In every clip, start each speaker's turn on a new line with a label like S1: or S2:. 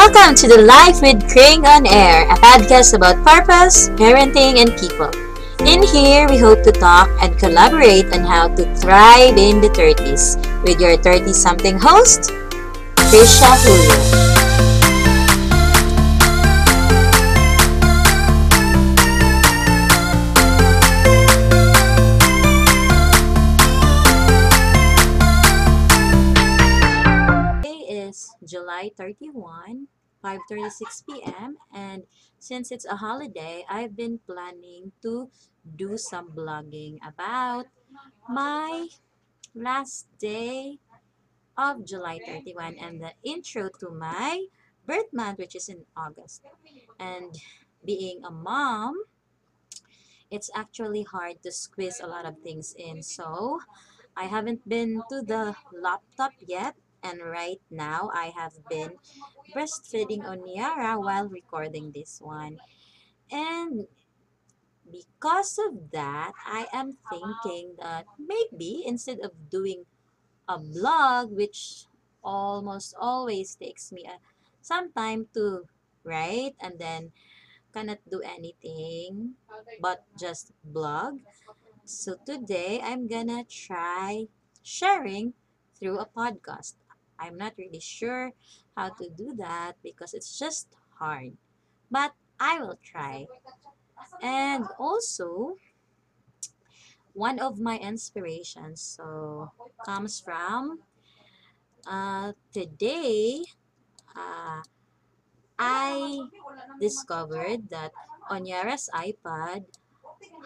S1: Welcome to the Life with Kring on Air, a podcast about purpose, parenting, and people. In here, we hope to talk and collaborate on how to thrive in the 30s with your 30 something host, Trisha Julio. July 31, 5:36 p.m. and since it's a holiday, I've been planning to do some blogging about my last day of July 31 and the intro to my birth month which is in August. And being a mom, it's actually hard to squeeze a lot of things in. So, I haven't been to the laptop yet and right now I have been breastfeeding Onyara while recording this one. And because of that, I am thinking that maybe instead of doing a blog, which almost always takes me a, some time to write and then cannot do anything but just blog. So today I'm gonna try sharing through a podcast. I'm not really sure how to do that because it's just hard. But I will try. And also, one of my inspirations so comes from uh, today uh, I discovered that Onyara's iPad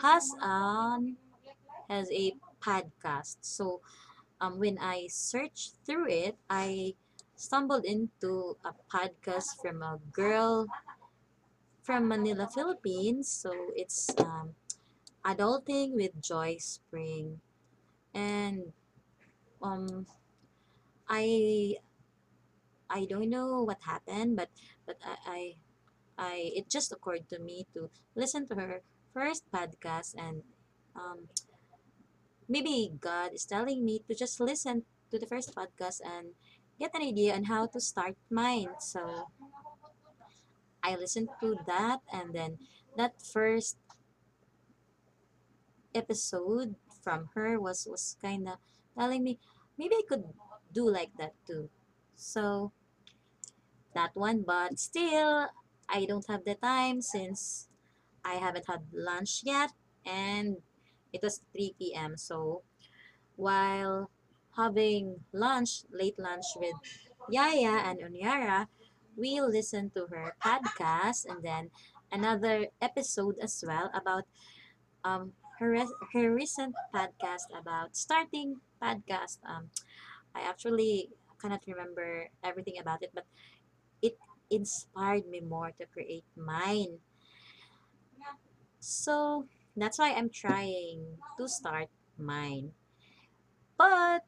S1: has um has a podcast. So um when I searched through it, I stumbled into a podcast from a girl from Manila, Philippines. So it's um Adulting with Joyce Pring. And um I I don't know what happened, but but I, I I it just occurred to me to listen to her first podcast and um maybe God is telling me to just listen to the first podcast and get an idea on how to start mine. So I listened to that and then that first episode from her was was kind of telling me maybe I could do like that too. So that one, but still I don't have the time since I haven't had lunch yet and it was 3 p.m. So while having lunch, late lunch with Yaya and Onyara, we listened to her podcast and then another episode as well about um her, her recent podcast about starting podcast. Um, I actually cannot remember everything about it, but it inspired me more to create mine. So that's why I'm trying to start mine. But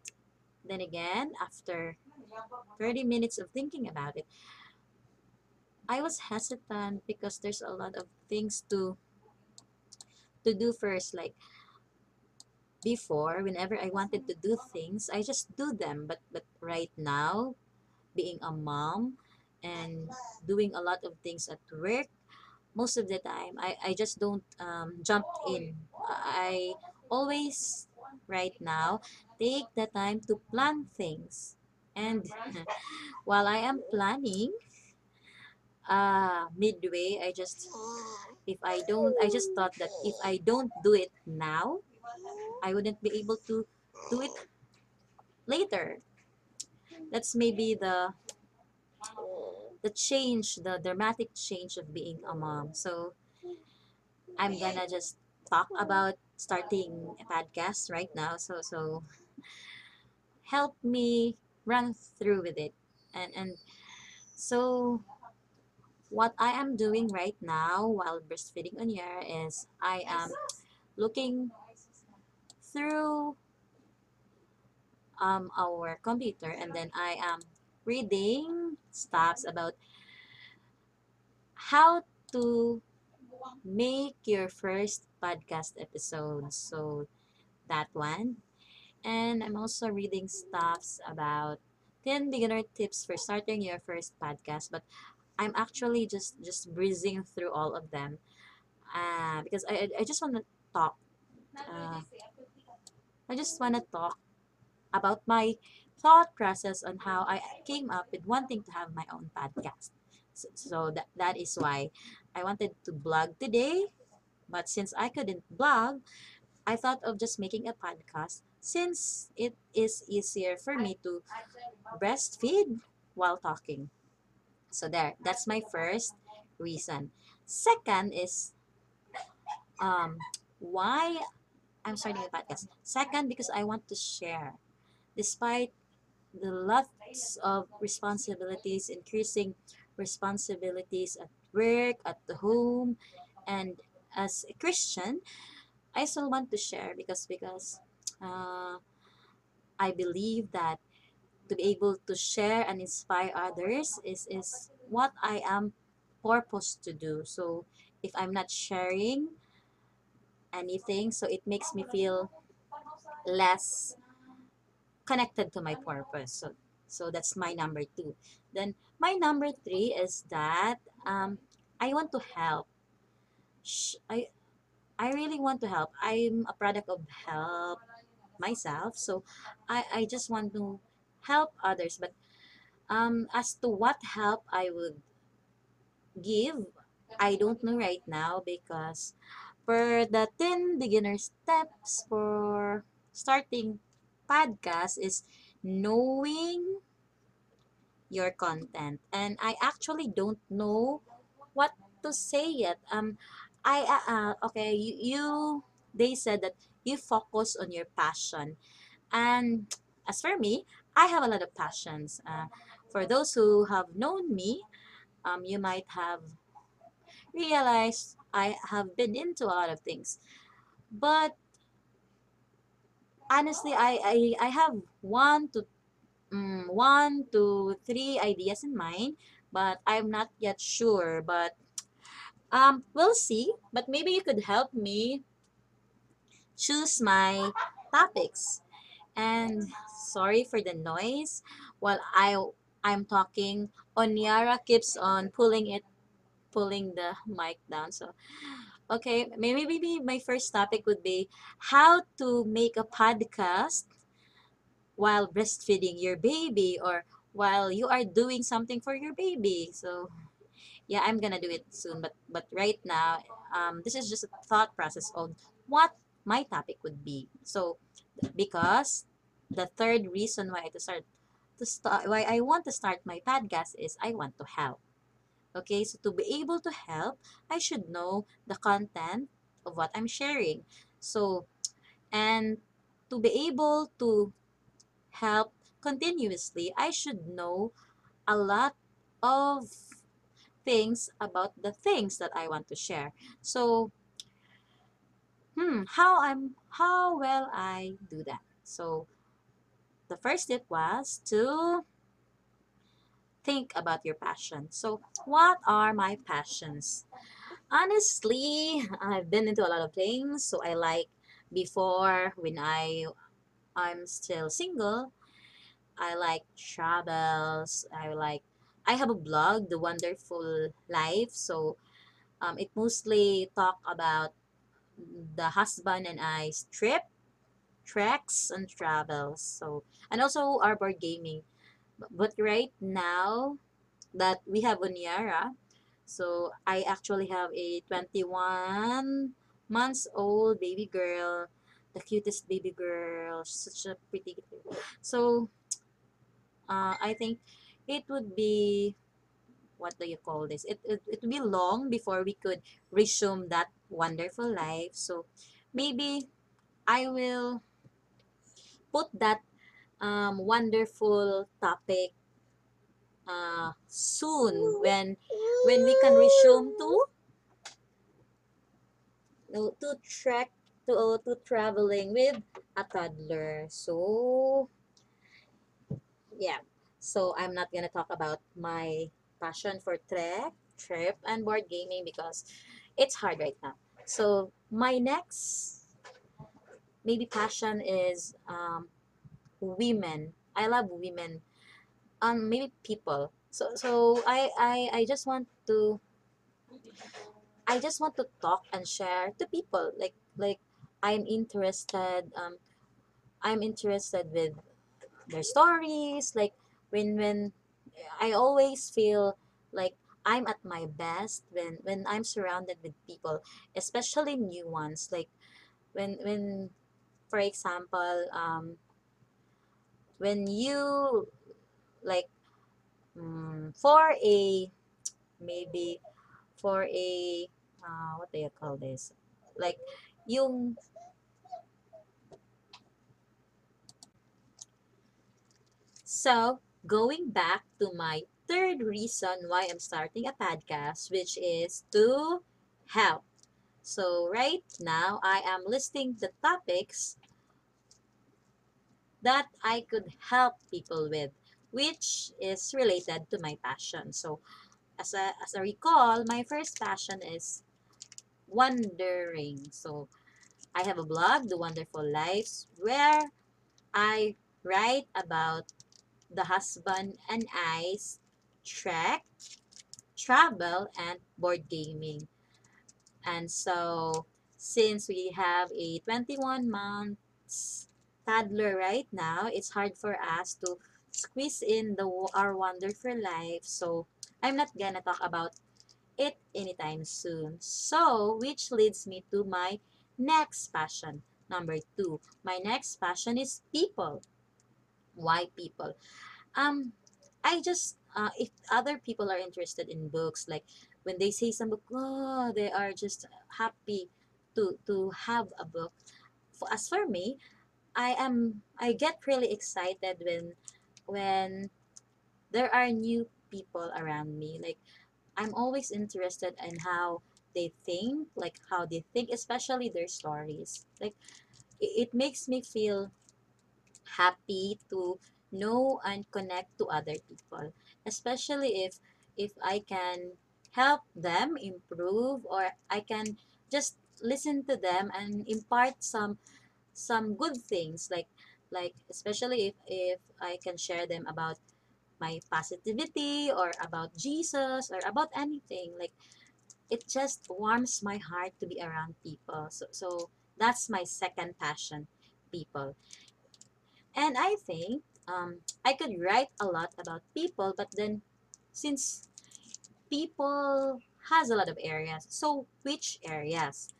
S1: then again, after 30 minutes of thinking about it, I was hesitant because there's a lot of things to to do first like before whenever I wanted to do things, I just do them. But but right now, being a mom and doing a lot of things at work, most of the time I, I just don't um, jump in. I always right now take the time to plan things. And while I am planning, uh midway I just if I don't I just thought that if I don't do it now, I wouldn't be able to do it later. That's maybe the the change, the dramatic change of being a mom. So I'm gonna just talk about starting a podcast right now. So so help me run through with it. And and so what I am doing right now while breastfeeding Onyara is I am looking through um our computer and then I am reading stuffs about how to make your first podcast episode. So that one. And I'm also reading stuffs about 10 beginner tips for starting your first podcast. But I'm actually just just breezing through all of them uh, because I I just want to talk. Uh, I just want to talk about my thought process on how I came up with wanting to have my own podcast. So, so that that is why I wanted to blog today. But since I couldn't blog, I thought of just making a podcast since it is easier for me to breastfeed while talking. So there, that's my first reason. Second is um why I'm starting a podcast. Second, because I want to share. Despite the lots of responsibilities, increasing responsibilities at work, at the home, and as a Christian, I still want to share because because uh, I believe that to be able to share and inspire others is is what I am purposed to do. So if I'm not sharing anything, so it makes me feel less connected to my purpose. So so that's my number two. Then my number three is that um, I want to help. I I really want to help. I'm a product of help myself, so I I just want to help others. But um, as to what help I would give, I don't know right now because for the 10 beginner steps for starting podcast is knowing your content. And I actually don't know what to say yet. Um, I uh, uh, okay, you, you they said that you focus on your passion, and as for me, I have a lot of passions. Uh, for those who have known me, um, you might have realized I have been into a lot of things, but honestly, I I, I have one to um, one to three ideas in mind, but I'm not yet sure. But um, we'll see. But maybe you could help me choose my topics. And sorry for the noise. While I I'm talking, Onyara keeps on pulling it, pulling the mic down. So okay, maybe maybe my first topic would be how to make a podcast while breastfeeding your baby or while you are doing something for your baby. So yeah, I'm gonna do it soon. But but right now, um, this is just a thought process on what my topic would be. So because the third reason why to start to start why I want to start my podcast is I want to help. Okay, so to be able to help, I should know the content of what I'm sharing. So and to be able to help continuously, I should know a lot of things about the things that I want to share. So, hmm, how I'm how will I do that? So, the first step was to think about your passion. So, what are my passions? Honestly, I've been into a lot of things. So, I like before when I I'm still single, I like travels. I like I have a blog, The Wonderful Life. So um, it mostly talk about the husband and I's trip, treks, and travels. So and also our board gaming. But right now that we have Onyara, so I actually have a 21 months old baby girl, the cutest baby girl, such a pretty girl. So uh, I think it would be what do you call this? It, it it would be long before we could resume that wonderful life. So maybe I will put that um, wonderful topic uh, soon when when we can resume to to trek to to traveling with a toddler. So yeah. So I'm not gonna talk about my passion for trek, trip, and board gaming because it's hard right now. So my next maybe passion is um, women. I love women. Um, maybe people. So so I I I just want to I just want to talk and share to people like like I'm interested um I'm interested with their stories like when when I always feel like I'm at my best when when I'm surrounded with people especially new ones like when when for example um when you like mm, for a maybe for a uh, what do you call this? Like yung so going back to my third reason why I'm starting a podcast which is to help. So right now I am listing the topics that I could help people with which is related to my passion so as a as a recall my first passion is wondering so I have a blog, The Wonderful Lives, where I write about the husband and I's trek, travel, and board gaming. And so, since we have a 21 months toddler right now, it's hard for us to squeeze in the our wonderful life. So, I'm not gonna talk about it anytime soon. So, which leads me to my next passion. Number two, my next passion is people. Why people? Um, I just uh, if other people are interested in books, like when they say some book, oh, they are just happy to to have a book. For, as for me, I am I get really excited when when there are new people around me. Like I'm always interested in how they think, like how they think, especially their stories. Like it, it makes me feel happy to know and connect to other people, especially if if I can help them improve or I can just listen to them and impart some some good things like like especially if if I can share them about my positivity or about Jesus or about anything like it just warms my heart to be around people. So so that's my second passion people. And i think um, i could write a lot about people but then since people has a lot of areas so which areas?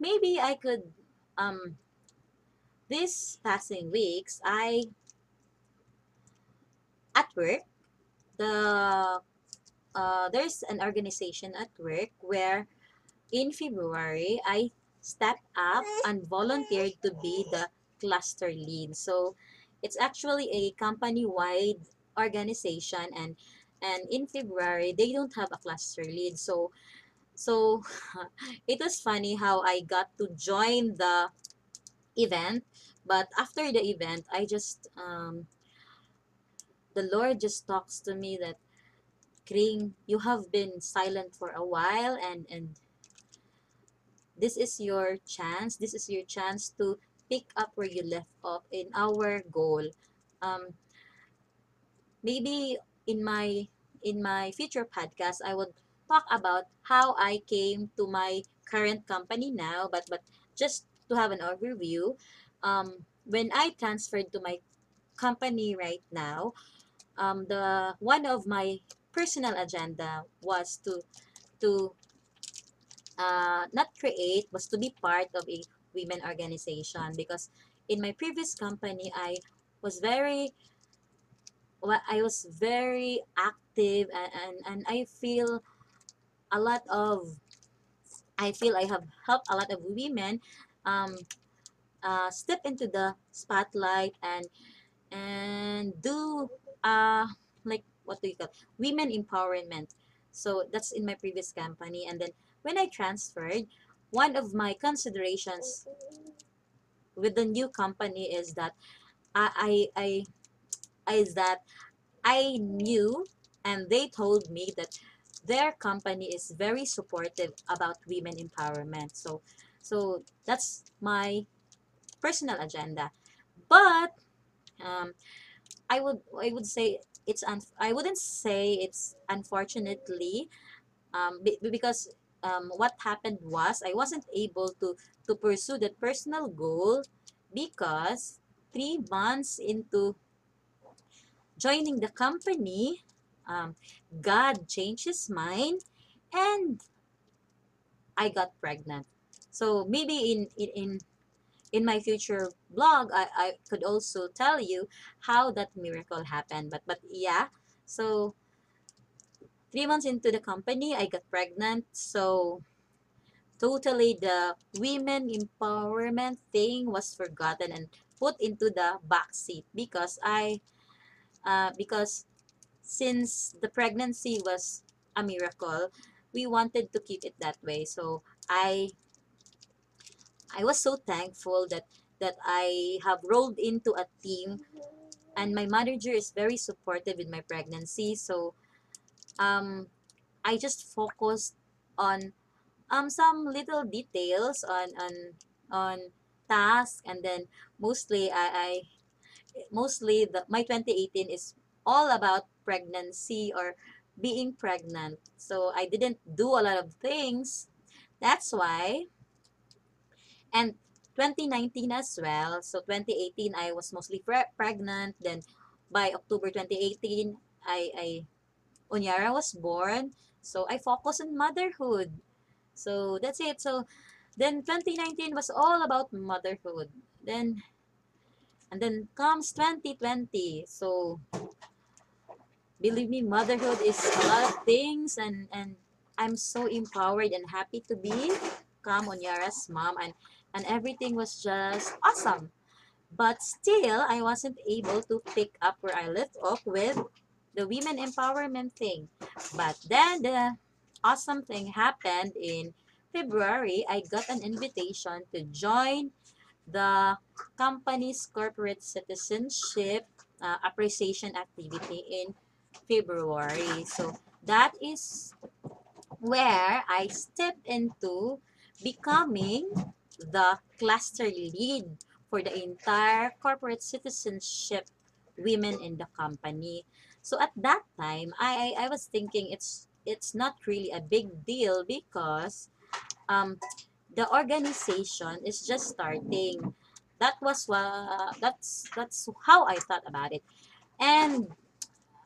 S1: Maybe i could um this passing weeks i at work the uh, there's an organization at work where in February I stepped up and volunteered to be the cluster lead. So it's actually a company-wide organization and and in February they don't have a cluster lead. So so it was funny how I got to join the event, but after the event I just um the Lord just talks to me that Kring, you have been silent for a while and and this is your chance. This is your chance to pick up where you left off in our goal. Um, maybe in my in my future podcast, I would talk about how I came to my current company now. But but just to have an overview, um, when I transferred to my company right now, um, the one of my personal agenda was to to uh, not create was to be part of a women organization because in my previous company I was very well, I was very active and, and, and I feel a lot of I feel I have helped a lot of women um, uh, step into the spotlight and and do uh, like what do you call women empowerment. So that's in my previous company. And then when i transferred one of my considerations with the new company is that i i, I is that i knew and they told me that their company is very supportive about women empowerment. So so that's my personal agenda but um, I would I would say it's un- I wouldn't say it's unfortunately um, be- because um, what happened was I wasn't able to to pursue that personal goal because three months into joining the company, um, God changed his mind and I got pregnant. So maybe in in in, my future blog, I, I could also tell you how that miracle happened. But but yeah, so three months into the company, I got pregnant. So totally the women empowerment thing was forgotten and put into the back seat because I uh, because since the pregnancy was a miracle, we wanted to keep it that way. So I I was so thankful that that I have rolled into a team and my manager is very supportive in my pregnancy. So um I just focused on um some little details on on on tasks and then mostly I, I mostly the my 2018 is all about pregnancy or being pregnant. So I didn't do a lot of things. That's why and 2019 as well. So 2018 I was mostly pre- pregnant. Then by October 2018 I I Onyara was born. So I focused on motherhood. So that's it. So then 2019 was all about motherhood. Then and then comes 2020. So believe me, motherhood is a lot of things and and I'm so empowered and happy to be Kam Onyara's mom and and everything was just awesome. But still, I wasn't able to pick up where I left off with the women empowerment thing. But then the awesome thing happened in February. I got an invitation to join the company's corporate citizenship uh, appreciation activity in February. So that is where I stepped into becoming the cluster lead for the entire corporate citizenship women in the company. So at that time, I, I, I was thinking it's it's not really a big deal because um, the organization is just starting. That was uh, that's that's how I thought about it. And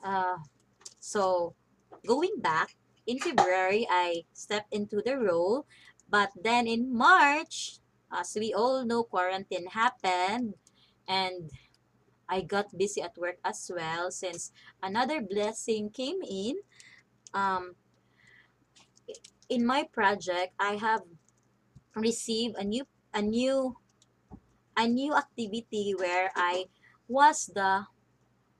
S1: uh, so going back in February, I stepped into the role, but then in March, as we all know, quarantine happened, and I got busy at work as well since another blessing came in. Um, in my project, I have received a new a new a new activity where I was the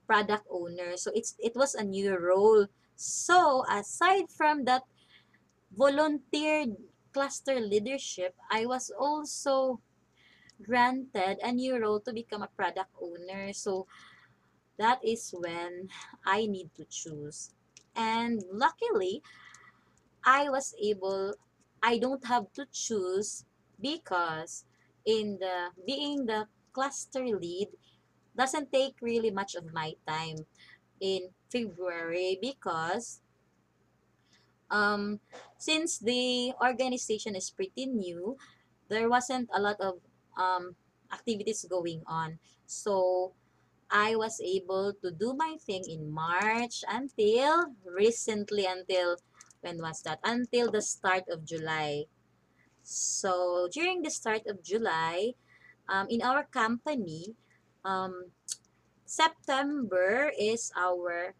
S1: product owner. So it's it was a new role. So aside from that volunteered cluster leadership, I was also granted a new role to become a product owner. So that is when I need to choose. And luckily, I was able, I don't have to choose because in the being the cluster lead doesn't take really much of my time in February because um, since the organization is pretty new, there wasn't a lot of um, activities going on. So I was able to do my thing in March until recently until when was that? Until the start of July. So during the start of July, um, in our company, um, September is our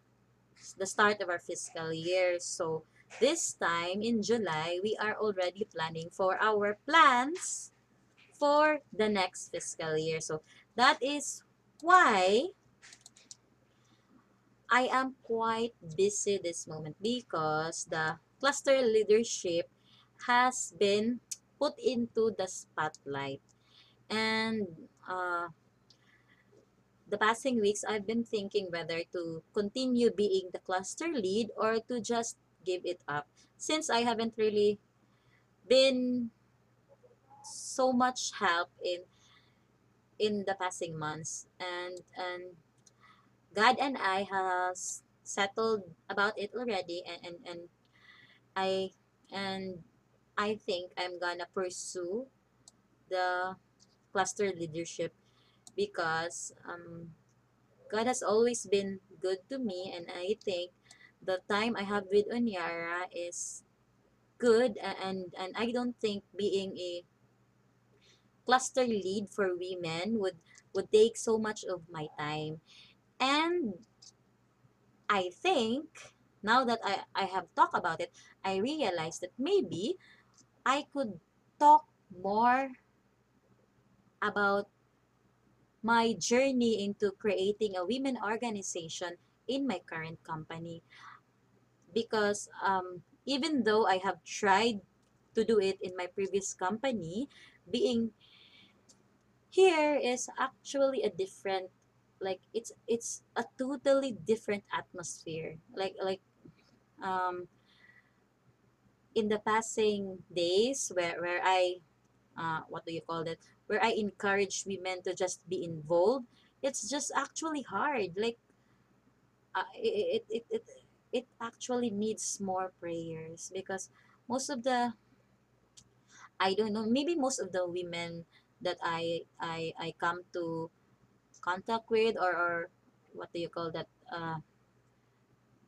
S1: the start of our fiscal year. So this time in July, we are already planning for our plans for the next fiscal year. So that is why I am quite busy this moment because the cluster leadership has been put into the spotlight. And uh, the passing weeks, I've been thinking whether to continue being the cluster lead or to just give it up. Since I haven't really been so much help in in the passing months and and God and I has settled about it already and, and, and I and I think I'm gonna pursue the cluster leadership because um, God has always been good to me and I think the time I have with Onyara is good and and I don't think being a cluster lead for women would would take so much of my time. And I think now that I, I have talked about it I realized that maybe I could talk more about my journey into creating a women organization in my current company because um, even though I have tried to do it in my previous company being here is actually a different like it's it's a totally different atmosphere. Like like um in the passing days where where I uh what do you call it where I encourage women to just be involved it's just actually hard. Like uh, it, it, it, it it actually needs more prayers because most of the I don't know maybe most of the women that I I I come to contact with or, or what do you call that uh,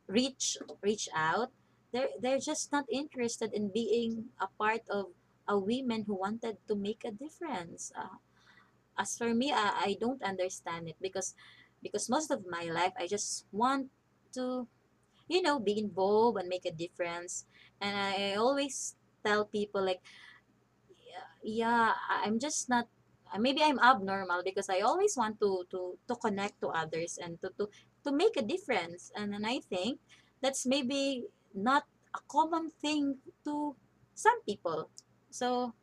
S1: reach reach out they're they're just not interested in being a part of a women who wanted to make a difference. Uh, as for me I, I don't understand it because because most of my life I just want to you know be involved and make a difference. And I always tell people like yeah i'm just not maybe i'm abnormal because i always want to to to connect to others and to to to make a difference. And then i think that's maybe not a common thing to some people. So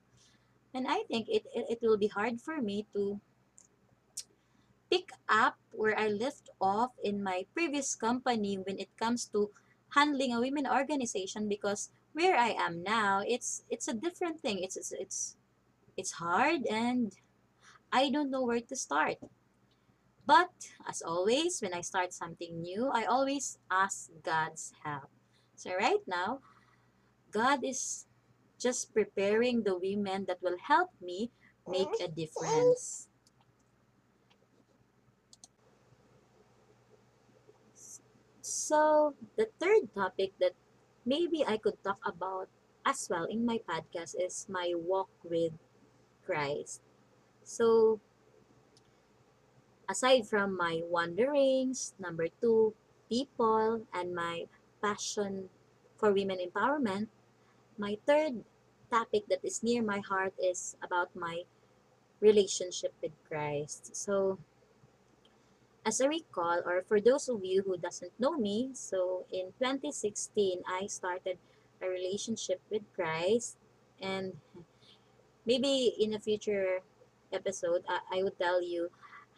S1: and i think it it, it will be hard for me to pick up where i left off in my previous company when it comes to handling a women organization because where i am now it's it's a different thing it's it's, it's it's hard and I don't know where to start. But as always, when I start something new, I always ask God's help. So right now, God is just preparing the women that will help me make a difference. So the third topic that maybe I could talk about as well in my podcast is my walk with Christ. So aside from my wanderings, number two, people, and my passion for women empowerment, my third topic that is near my heart is about my relationship with Christ. So, as I recall, or for those of you who doesn't know me, so in 2016, I started a relationship with Christ, and maybe in a future episode, I, I would tell you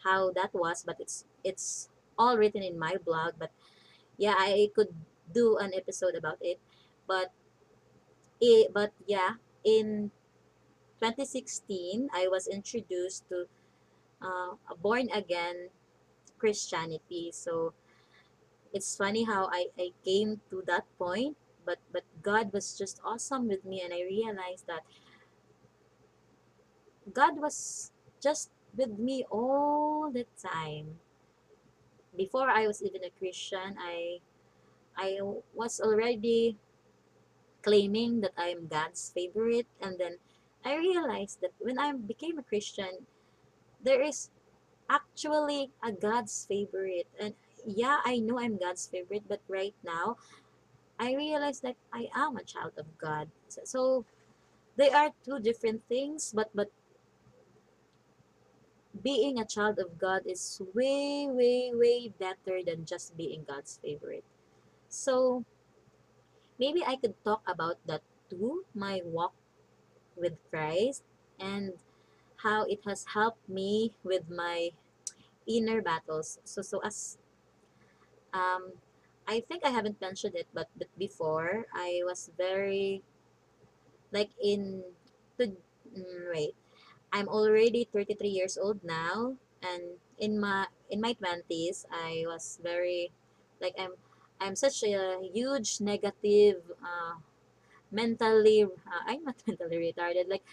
S1: how that was, but it's it's all written in my blog. But yeah, I could do an episode about it. But it, but yeah, in 2016, I was introduced to uh, a born again Christianity. So it's funny how I, I came to that point, but but God was just awesome with me, and I realized that God was just with me all the time. Before I was even a Christian, I I was already claiming that I am God's favorite, and then I realized that when I became a Christian, there is actually a God's favorite. And yeah, I know I'm God's favorite, but right now, I realize that I am a child of God. So, they are two different things, but but being a child of God is way, way, way better than just being God's favorite. So maybe I could talk about that too, my walk with Christ and how it has helped me with my inner battles. So so as um I think I haven't mentioned it but, but before I was very like in to mm, wait I'm already 33 years old now and in my in my 20s I was very like I'm I'm such a huge negative uh, mentally uh, I'm not mentally retarded like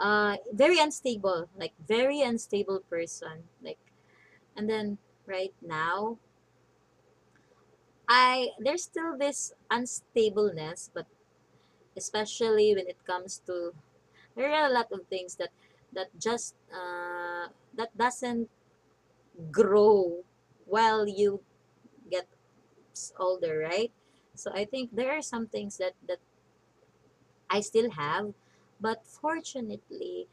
S1: uh very unstable like very unstable person like and then right now I there's still this unstableness but especially when it comes to there are a lot of things that that just uh, that doesn't grow while you get older right? So i think there are some things that that i still have but fortunately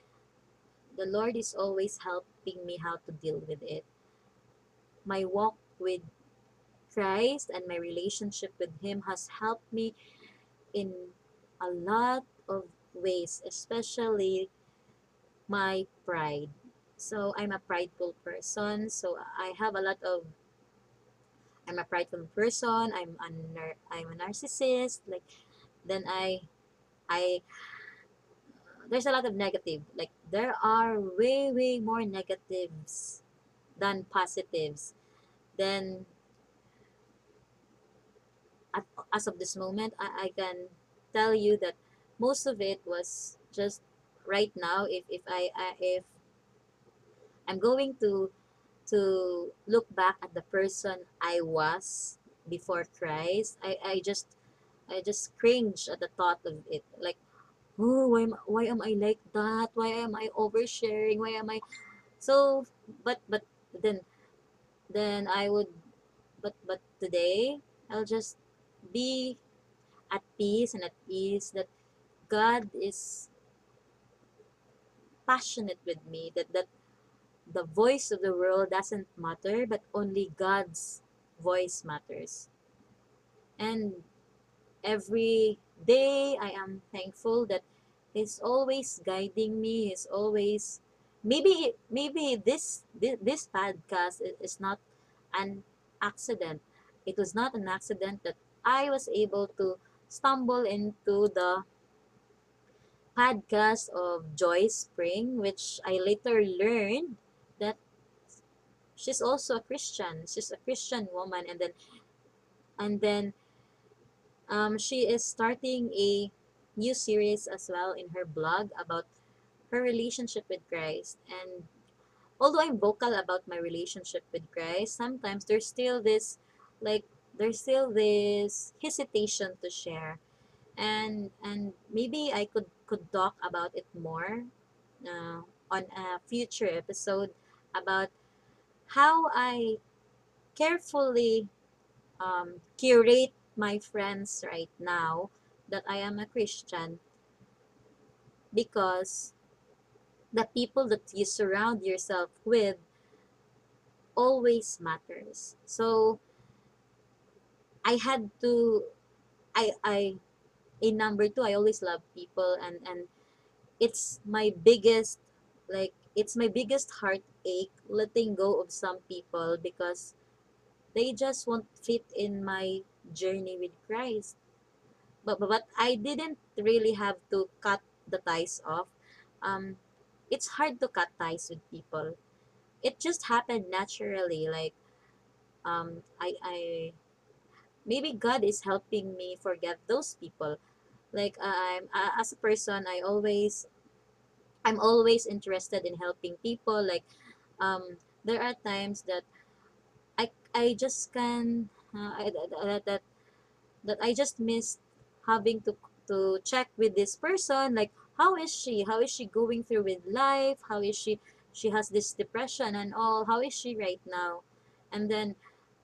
S1: the lord is always helping me how to deal with it. My walk with christ and my relationship with him has helped me in a lot of ways especially my pride. So i'm a prideful person. So i have a lot of i'm a prideful person. I'm a i'm a narcissist. Like then i i there's a lot of negative like there are way way more negatives than positives then at, as of this moment I, I can tell you that most of it was just right now if if i, I if i'm going to to look back at the person I was before Christ, I, I just I just cringe at the thought of it. Like, oh, why am, why am I like that? Why am I oversharing? Why am I so? But but then then I would but but today I'll just be at peace and at ease that God is passionate with me. That that the voice of the world doesn't matter, but only God's voice matters. And every day I am thankful that He's always guiding me. He's always maybe maybe this this, podcast is not an accident. It was not an accident that I was able to stumble into the podcast of Joyce Pring, which I later learned that she's also a Christian. She's a Christian woman, and then and then um, she is starting a new series as well in her blog about her relationship with Christ. And although I'm vocal about my relationship with Christ, sometimes there's still this like there's still this hesitation to share. And and maybe I could could talk about it more uh, on a future episode about how I carefully um, curate my friends right now that I am a Christian because the people that you surround yourself with always matters. So I had to I I in number two I always love people and and it's my biggest like it's my biggest heartache letting go of some people because they just won't fit in my journey with Christ but, but, but I didn't really have to cut the ties off. Um, it's hard to cut ties with people. It just happened naturally. Like um, I, I maybe God is helping me forget those people. Like uh, I'm uh, as a person, I always I'm always interested in helping people. Like um, there are times that I I just can uh, I, that, that that I just missed having to to check with this person like how is she? How is she going through with life? How is she she has this depression and all? How is she right now? And then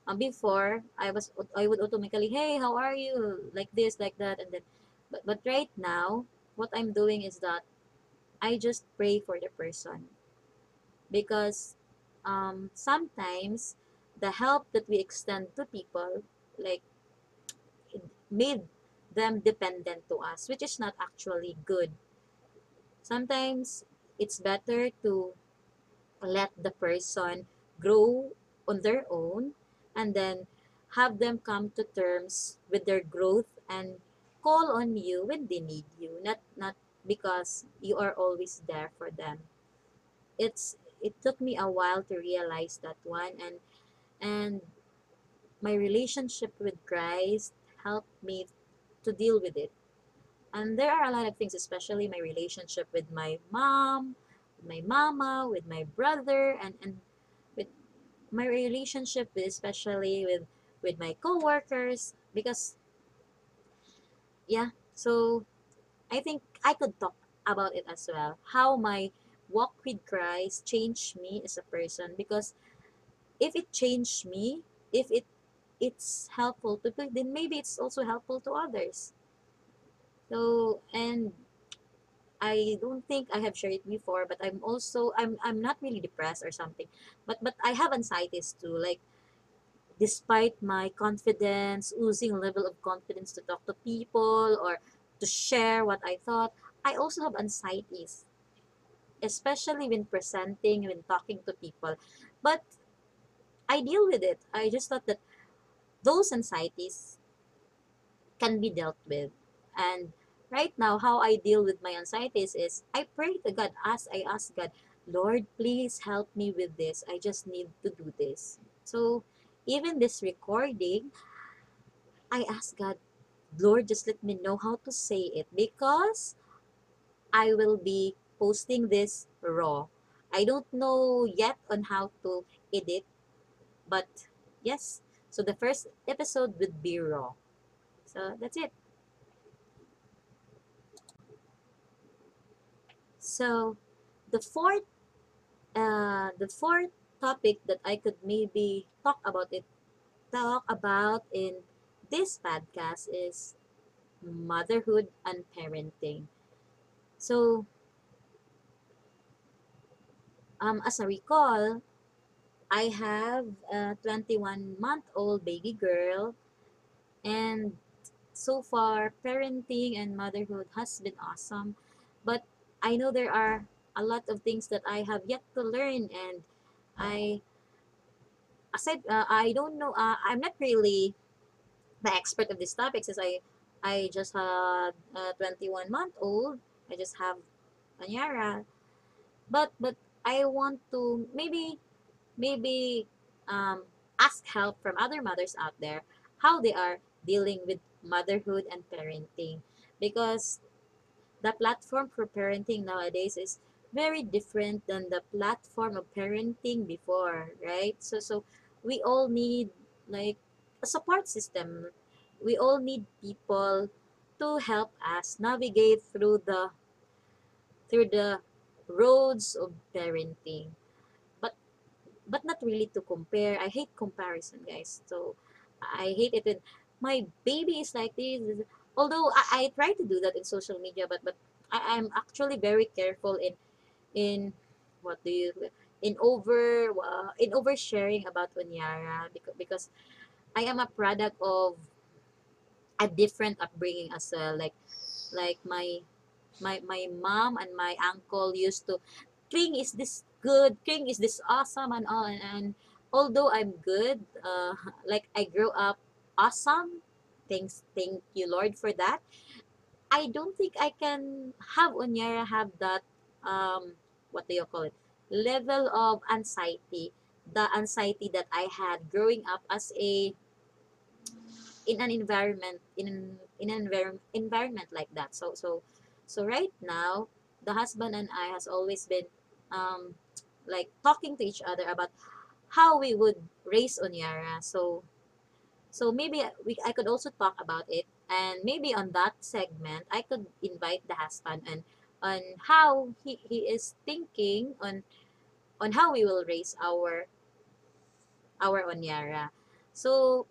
S1: um, before I was I would automatically hey how are you? Like this like that and then but, but right now what I'm doing is that I just pray for the person. Because um, sometimes the help that we extend to people like made them dependent to us, which is not actually good. Sometimes it's better to let the person grow on their own and then have them come to terms with their growth and call on you when they need you not not because you are always there for them it's it took me a while to realize that one and and my relationship with Christ helped me to deal with it. And there are a lot of things, especially my relationship with my mom, my mama, with my brother, and, and with my relationship with, especially with with my coworkers because yeah so i think i could talk about it as well how my walk with christ changed me as a person because if it changed me if it it's helpful to then maybe it's also helpful to others so and i don't think i have shared it before but i'm also i'm i'm not really depressed or something but but i have anxieties too like despite my confidence, oozing level of confidence to talk to people or to share what I thought, I also have anxieties, especially when presenting, when talking to people. But I deal with it. I just thought that those anxieties can be dealt with. And right now, how I deal with my anxieties is I pray to God, as I ask God, Lord, please help me with this. I just need to do this. So even this recording, I ask God, Lord, just let me know how to say it because I will be posting this raw. I don't know yet on how to edit, but yes. So the first episode would be raw. So that's it. So the fourth uh, the fourth topic that I could maybe talk about it talk about in this podcast is motherhood and parenting. So, um, as I recall, I have a 21 month old baby girl, and so far, parenting and motherhood has been awesome. But I know there are a lot of things that I have yet to learn, and I aside uh, I don't know uh, I'm not really the expert of this topic since I I just had a 21 month old. I just have Onyara. But but I want to maybe maybe um, ask help from other mothers out there how they are dealing with motherhood and parenting because the platform for parenting nowadays is very different than the platform of parenting before, right? So so we all need like a support system. We all need people to help us navigate through the through the roads of parenting. But not really to compare. I hate comparison, guys. So I hate it when my baby is like this. Although I, I try to do that in social media, but but I, I'm actually very careful in in what do you in over uh, in oversharing about Onyara because because I am a product of a different upbringing as well. Like like my my my mom and my uncle used to Kring is this good, Kring is this awesome and all and, and although I'm good, uh, like I grew up awesome. Thanks thank you Lord for that. I don't think I can have Onyara have that um what do you call it level of anxiety the anxiety that I had growing up as a in an environment in an, in an environment environment like that so so so right now the husband and I has always been um like talking to each other about how we would raise Onyara so so maybe we I could also talk about it and maybe on that segment I could invite the husband and on how he, he is thinking on on how we will raise our our Onyara. So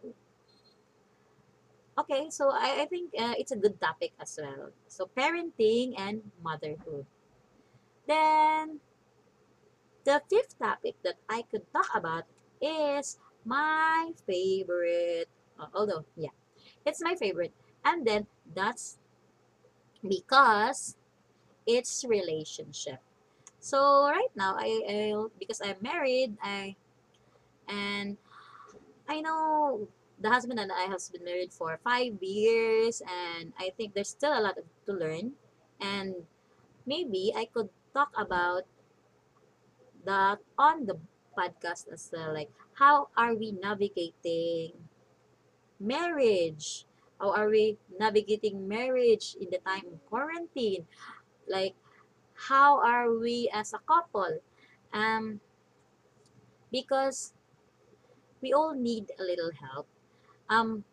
S1: okay, so I, I think uh, it's a good topic as well. So parenting and motherhood. Then the fifth topic that I could talk about is my favorite. Uh, although yeah, it's my favorite. And then that's because it's relationship. So right now I, I because I'm married, I and I know the husband and I has been married for five years and I think there's still a lot to learn and maybe I could talk about that on the podcast as well. Like, how are we navigating marriage? How are we navigating marriage in the time of quarantine? Like, how are we as a couple? Um, because we all need a little help. Um,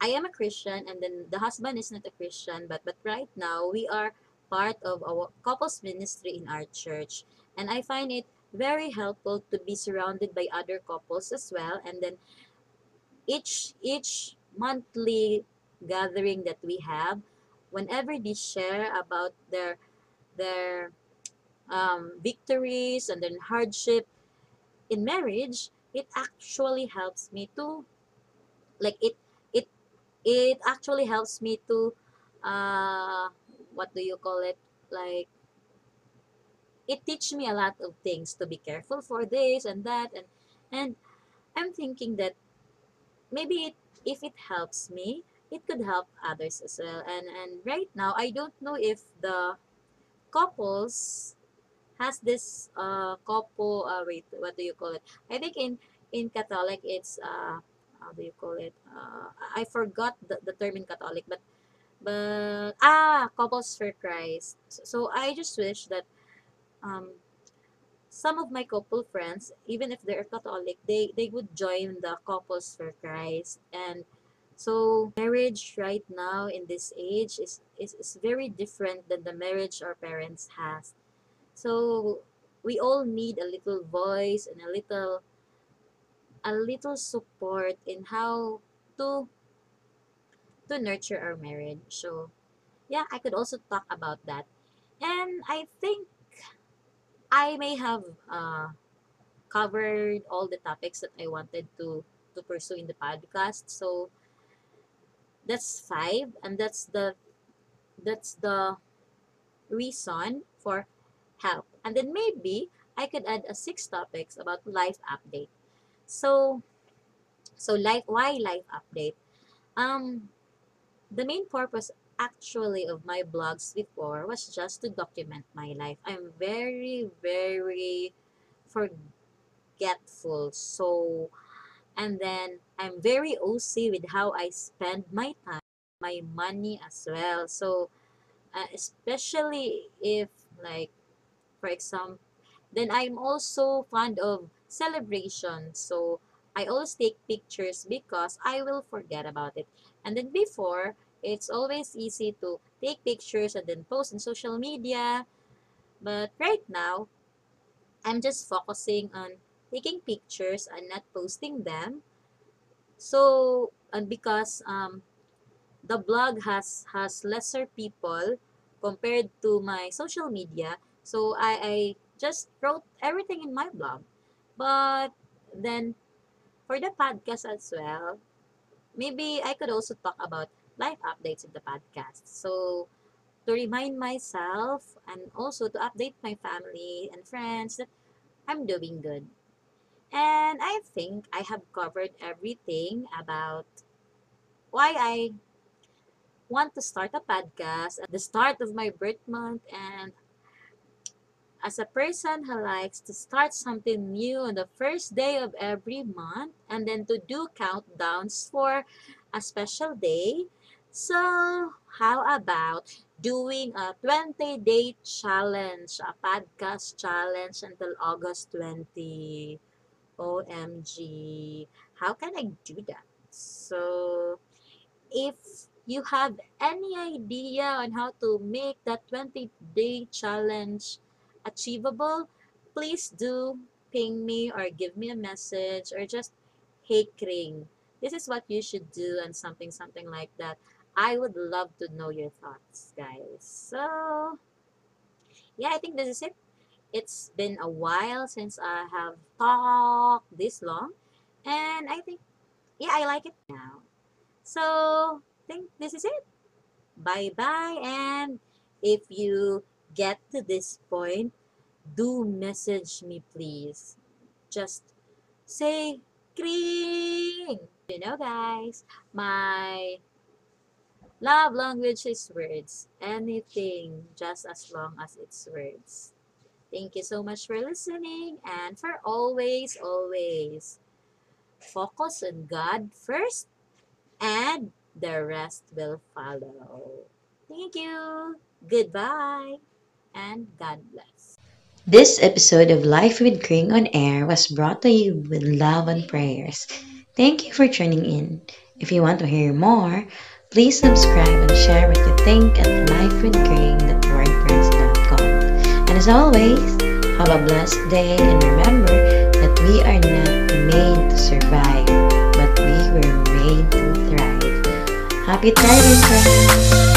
S1: I am a Christian, and then the husband is not a Christian, but but right now we are part of our couples ministry in our church, and I find it very helpful to be surrounded by other couples as well, and then each each monthly gathering that we have, whenever they share about their their um, victories and then hardship in marriage, it actually helps me to like it it it actually helps me to uh what do you call it? Like it teach me a lot of things to be careful for this and that and and i'm thinking that maybe it, if it helps me it could help others as well. And and right now i don't know if the couples has this uh couple uh wait what do you call it? I think in in catholic it's uh how do you call it? Uh i forgot the, the term in catholic but but ah couples for christ. So, so i just wish that um some of my couple friends even if they're catholic they they would join the couples for christ and so marriage right now in this age is, is, is very different than the marriage our parents has so we all need a little voice and a little a little support in how to to nurture our marriage. So yeah, I could also talk about that. And I think I may have uh, covered all the topics that I wanted to to pursue in the podcast. So that's five, and that's the that's the reason for help. And then maybe I could add a six topics about life update. So so life why life update? Um the main purpose actually of my blogs before was just to document my life. I'm very very forgetful. So and then I'm very OC with how I spend my time, my money as well. So uh, especially if like for example then i'm also fond of celebration so i always take pictures because i will forget about it and then before it's always easy to take pictures and then post on social media. But right now i'm just focusing on taking pictures and not posting them. So and because um the blog has has lesser people compared to my social media so I, I just wrote everything in my blog. But then for the podcast as well maybe I could also talk about life updates in the podcast so to remind myself and also to update my family and friends that I'm doing good and I think I have covered everything about why I want to start a podcast at the start of my birth month and as a person who likes to start something new on the first day of every month and then to do countdowns for a special day. So, how about doing a 20 day challenge, a podcast challenge until August 20? OMG. How can I do that? So, if you have any idea on how to make that 20 day challenge achievable, please do ping me or give me a message or just hey Kring. This is what you should do and something something like that. I would love to know your thoughts, guys. So yeah, I think this is it. It's been a while since I have talked this long and I think yeah, I like it now. So, I think this is it. Bye-bye and if you get to this point, do message me please. Just say Kring! You know guys, my love language is words. Anything just as long as it's words. Thank you so much for listening and for always, always focus on God first and the rest will follow. Thank you. Goodbye and God bless.
S2: This episode of Life with Kring on Air was brought to you with love and prayers. Thank you for tuning in. If you want to hear more, please subscribe and share what you think at lifewithkring.wordpress.com. And as always, have a blessed day and remember that we are not made to survive, but we were made to thrive. Happy thriving, friends!